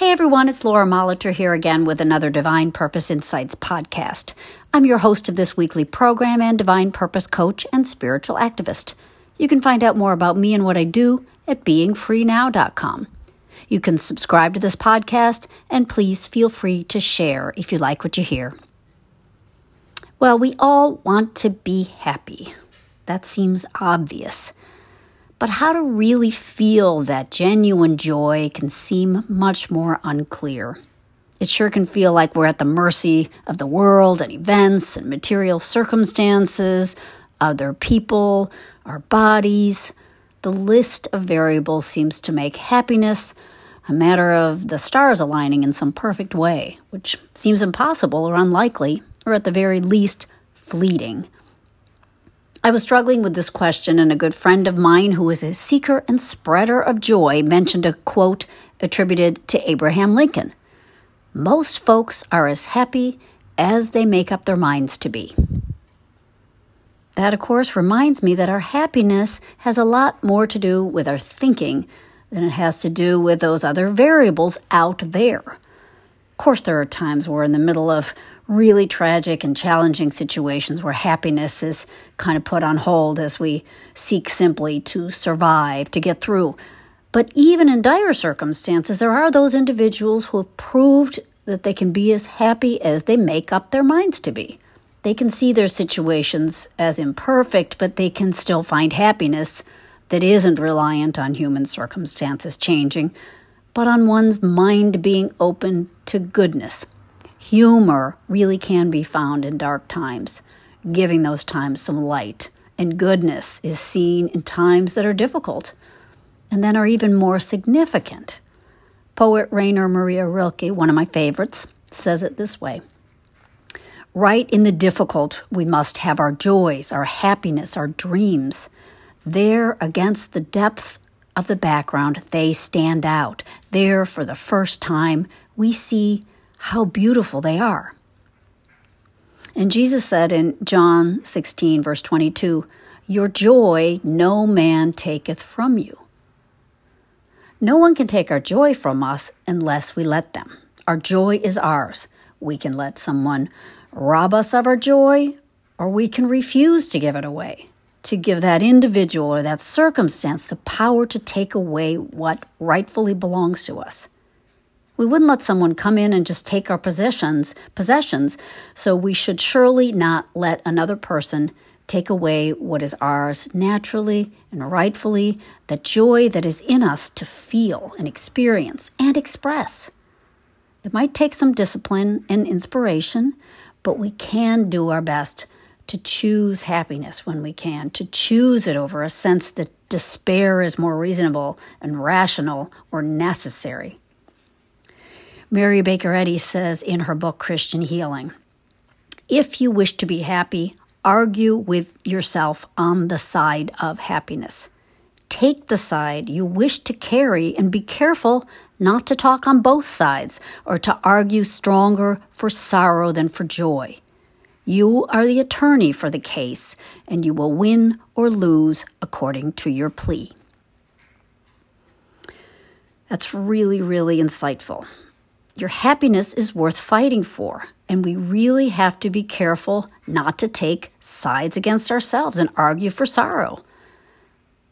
Hey everyone, it's Laura Molitor here again with another Divine Purpose Insights podcast. I'm your host of this weekly program and Divine Purpose coach and spiritual activist. You can find out more about me and what I do at beingfreenow.com. You can subscribe to this podcast and please feel free to share if you like what you hear. Well, we all want to be happy. That seems obvious. But how to really feel that genuine joy can seem much more unclear. It sure can feel like we're at the mercy of the world and events and material circumstances, other people, our bodies. The list of variables seems to make happiness a matter of the stars aligning in some perfect way, which seems impossible or unlikely, or at the very least, fleeting. I was struggling with this question, and a good friend of mine who is a seeker and spreader of joy mentioned a quote attributed to Abraham Lincoln Most folks are as happy as they make up their minds to be. That, of course, reminds me that our happiness has a lot more to do with our thinking than it has to do with those other variables out there. Of course, there are times we're in the middle of really tragic and challenging situations where happiness is kind of put on hold as we seek simply to survive, to get through. But even in dire circumstances, there are those individuals who have proved that they can be as happy as they make up their minds to be. They can see their situations as imperfect, but they can still find happiness that isn't reliant on human circumstances changing, but on one's mind being open to goodness Humor really can be found in dark times, giving those times some light, and goodness is seen in times that are difficult and then are even more significant. Poet Rainer Maria Rilke, one of my favorites, says it this way Right in the difficult, we must have our joys, our happiness, our dreams. There, against the depth of the background, they stand out. There, for the first time, we see how beautiful they are. And Jesus said in John 16, verse 22, Your joy no man taketh from you. No one can take our joy from us unless we let them. Our joy is ours. We can let someone rob us of our joy, or we can refuse to give it away, to give that individual or that circumstance the power to take away what rightfully belongs to us. We wouldn't let someone come in and just take our possessions, possessions, so we should surely not let another person take away what is ours naturally and rightfully, the joy that is in us to feel and experience and express. It might take some discipline and inspiration, but we can do our best to choose happiness when we can, to choose it over a sense that despair is more reasonable and rational or necessary. Mary Baker Eddy says in her book Christian Healing If you wish to be happy, argue with yourself on the side of happiness. Take the side you wish to carry and be careful not to talk on both sides or to argue stronger for sorrow than for joy. You are the attorney for the case, and you will win or lose according to your plea. That's really, really insightful. Your happiness is worth fighting for, and we really have to be careful not to take sides against ourselves and argue for sorrow.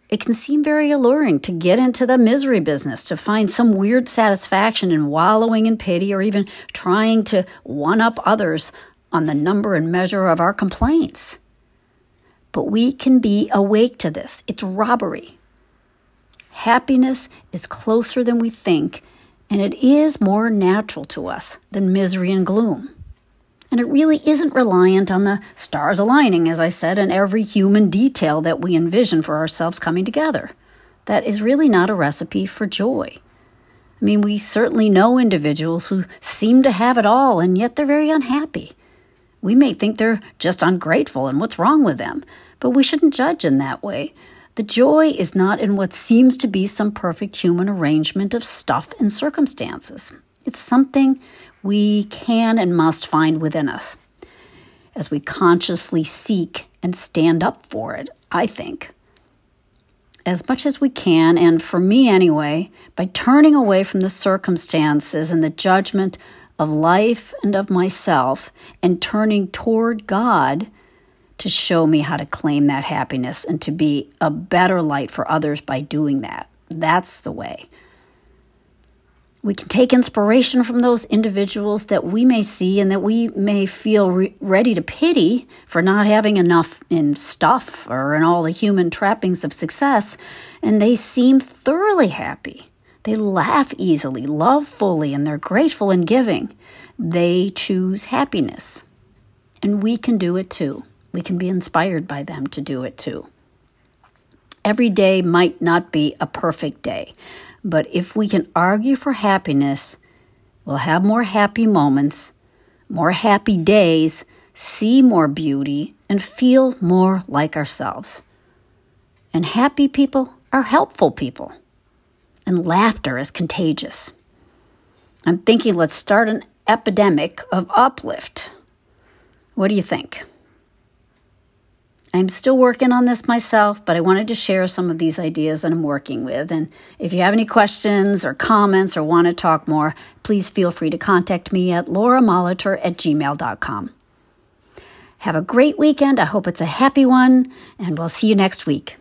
It can seem very alluring to get into the misery business, to find some weird satisfaction in wallowing in pity or even trying to one up others on the number and measure of our complaints. But we can be awake to this. It's robbery. Happiness is closer than we think and it is more natural to us than misery and gloom. And it really isn't reliant on the stars aligning, as I said, and every human detail that we envision for ourselves coming together. That is really not a recipe for joy. I mean, we certainly know individuals who seem to have it all, and yet they're very unhappy. We may think they're just ungrateful and what's wrong with them, but we shouldn't judge in that way. The joy is not in what seems to be some perfect human arrangement of stuff and circumstances. It's something we can and must find within us as we consciously seek and stand up for it, I think. as much as we can, and for me anyway, by turning away from the circumstances and the judgment of life and of myself and turning toward God to show me how to claim that happiness and to be a better light for others by doing that. That's the way. We can take inspiration from those individuals that we may see and that we may feel re- ready to pity for not having enough in stuff or in all the human trappings of success, and they seem thoroughly happy. They laugh easily, love fully, and they're grateful and giving. They choose happiness. And we can do it too. We can be inspired by them to do it too. Every day might not be a perfect day, but if we can argue for happiness, we'll have more happy moments, more happy days, see more beauty, and feel more like ourselves. And happy people are helpful people, and laughter is contagious. I'm thinking let's start an epidemic of uplift. What do you think? I'm still working on this myself, but I wanted to share some of these ideas that I'm working with. And if you have any questions or comments or want to talk more, please feel free to contact me at lauramolitor at gmail.com. Have a great weekend. I hope it's a happy one, and we'll see you next week.